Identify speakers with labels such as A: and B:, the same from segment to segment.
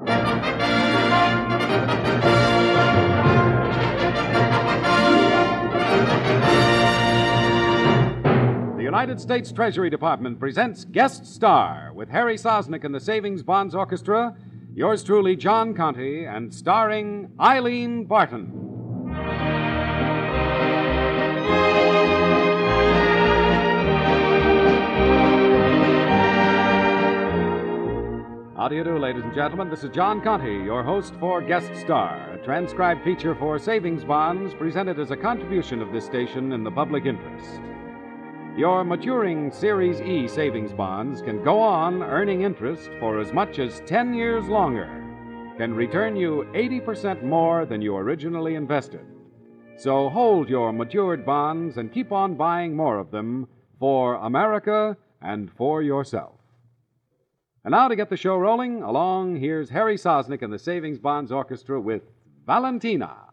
A: The United States Treasury Department presents Guest Star with Harry Sosnik and the Savings Bonds Orchestra, yours truly, John Conte, and starring Eileen Barton. How do you do, ladies and gentlemen? This is John Conte, your host for Guest Star, a transcribed feature for savings bonds presented as a contribution of this station in the public interest. Your maturing Series E savings bonds can go on earning interest for as much as 10 years longer, can return you 80% more than you originally invested. So hold your matured bonds and keep on buying more of them for America and for yourself. And now to get the show rolling, along here's Harry Sosnik and the Savings Bonds Orchestra with Valentina.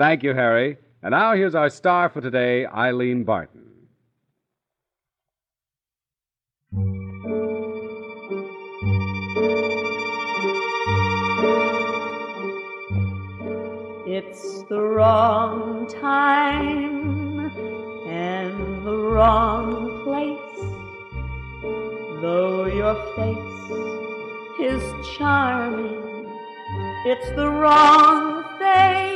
A: Thank you, Harry. And now here's our star for today, Eileen Barton.
B: It's the wrong time and the wrong place. Though your face is charming, it's the wrong face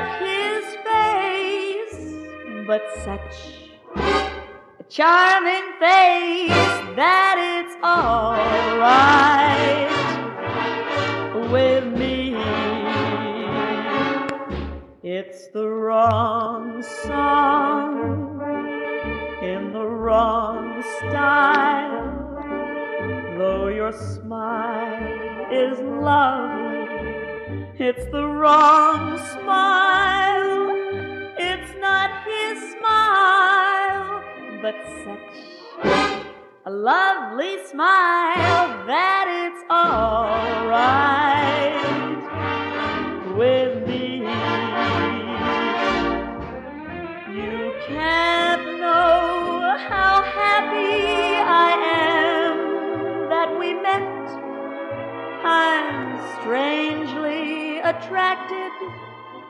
B: his face, but such a charming face that it's all right with me. It's the wrong song in the wrong style, though your smile is love it's the wrong smile. It's not his smile, but such a lovely smile that it's all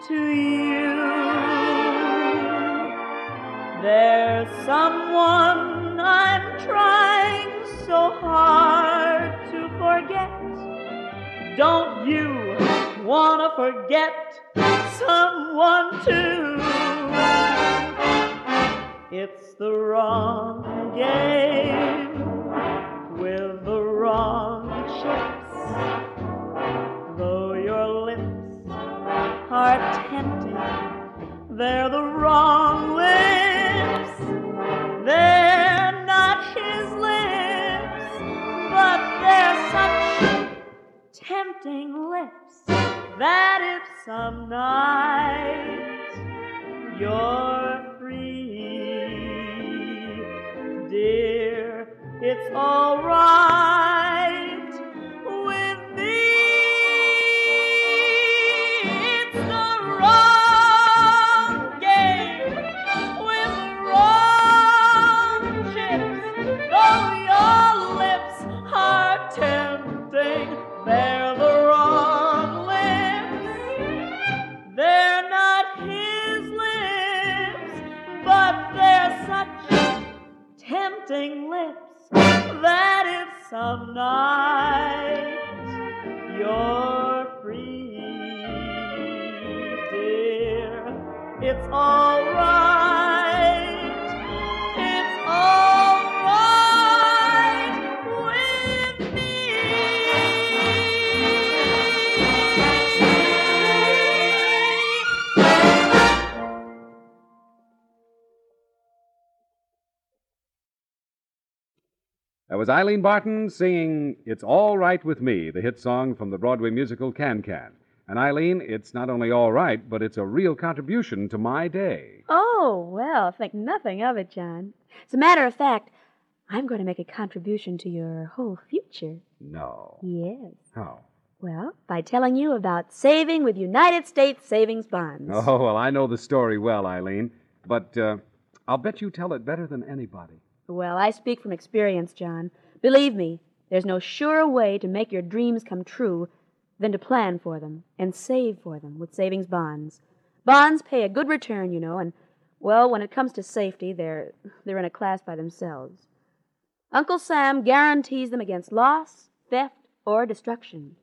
B: to you. There's someone I'm trying so hard to forget. Don't you wanna forget someone too? It's the wrong game with the wrong. They're the wrong lips. They're not his lips, but they're such tempting lips that if some night you're free, dear, it's all right That
A: was Eileen Barton singing It's All Right With Me, the hit song from the Broadway musical Can Can. And Eileen, it's not only all right, but it's a real contribution to my day.
C: Oh, well, think nothing of it, John. As a matter of fact, I'm going to make a contribution to your whole future.
A: No.
C: Yes.
A: How?
C: Well, by telling you about saving with United States Savings Bonds.
A: Oh, well, I know the story well, Eileen, but uh, I'll bet you tell it better than anybody.
C: Well, I speak from experience, John. Believe me, there's no surer way to make your dreams come true than to plan for them and save for them with savings bonds. Bonds pay a good return, you know, and, well, when it comes to safety, they're, they're in a class by themselves. Uncle Sam guarantees them against loss, theft, or destruction.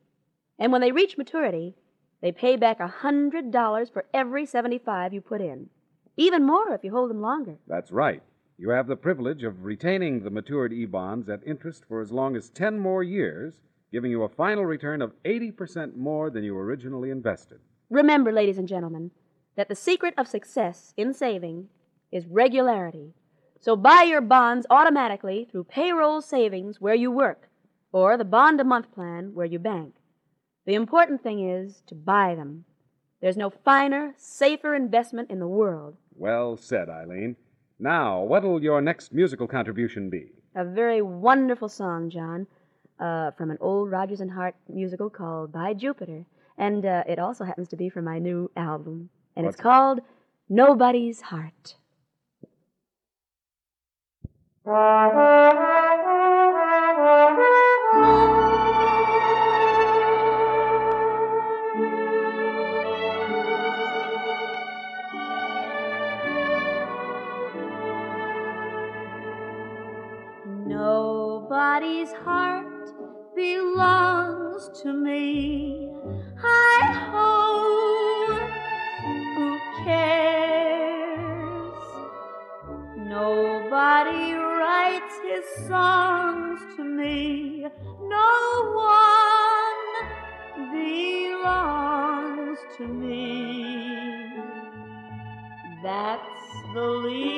C: And when they reach maturity, they pay back a hundred dollars for every seventy-five you put in. Even more if you hold them longer.
A: That's right. You have the privilege of retaining the matured E bonds at interest for as long as 10 more years, giving you a final return of 80% more than you originally invested.
C: Remember, ladies and gentlemen, that the secret of success in saving is regularity. So buy your bonds automatically through payroll savings where you work or the bond a month plan where you bank. The important thing is to buy them. There's no finer, safer investment in the world.
A: Well said, Eileen. Now, what'll your next musical contribution be?
C: A very wonderful song, John, uh, from an old Rodgers and Hart musical called By Jupiter. And uh, it also happens to be from my new album. And it's
A: What's-
C: called Nobody's Heart.
B: to me. That's the least.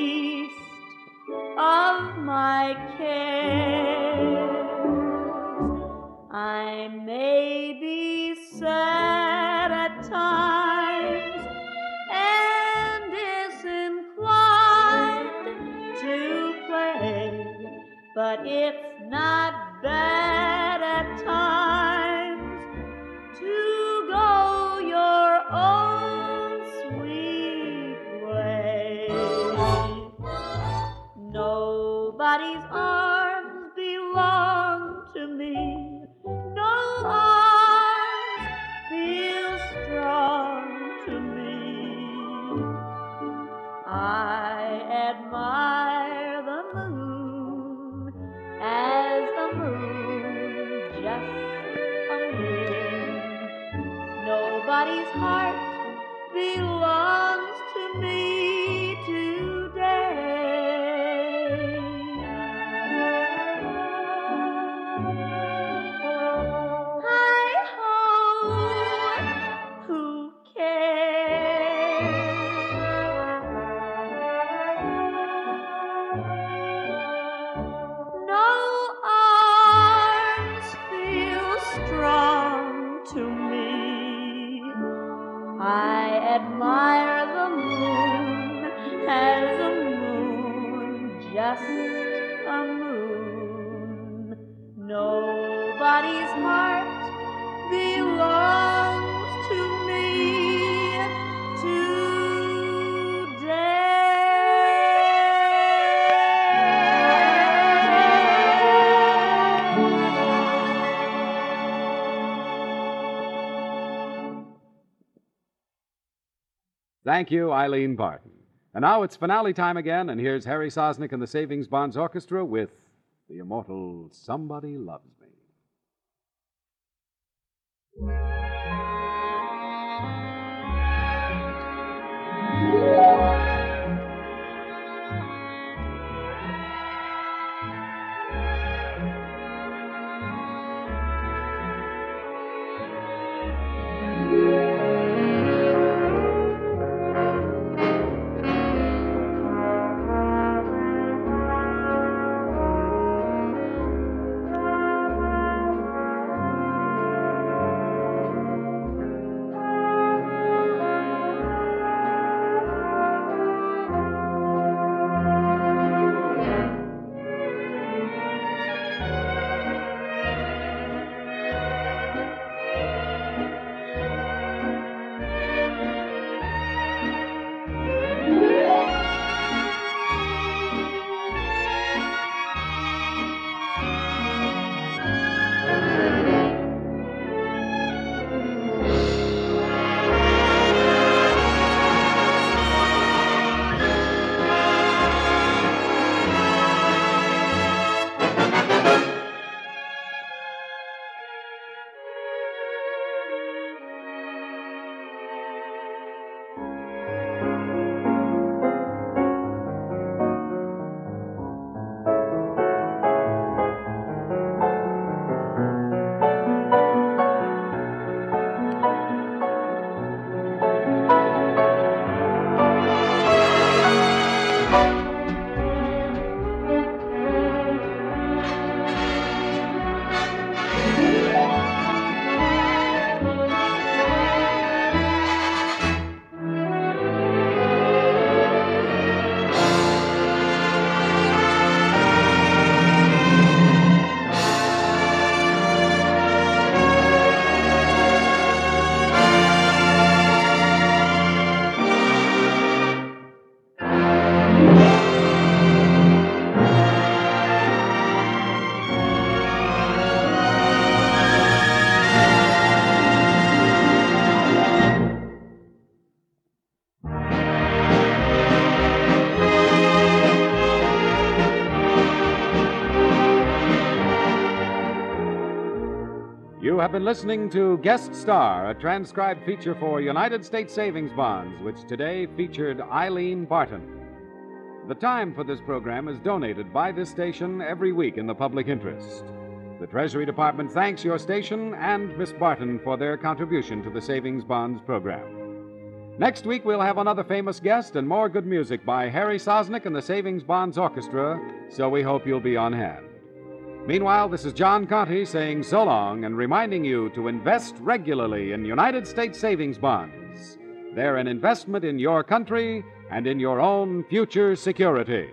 B: Nobody's heart belongs to me admire the moon as a moon, just
A: Thank you, Eileen Barton. And now it's finale time again, and here's Harry Sosnik and the Savings Bonds Orchestra with the immortal Somebody Loves Me. Have been listening to Guest Star, a transcribed feature for United States Savings Bonds, which today featured Eileen Barton. The time for this program is donated by this station every week in the public interest. The Treasury Department thanks your station and Miss Barton for their contribution to the Savings Bonds program. Next week, we'll have another famous guest and more good music by Harry Sosnik and the Savings Bonds Orchestra, so we hope you'll be on hand. Meanwhile, this is John Conte saying so long and reminding you to invest regularly in United States savings bonds. They're an investment in your country and in your own future security.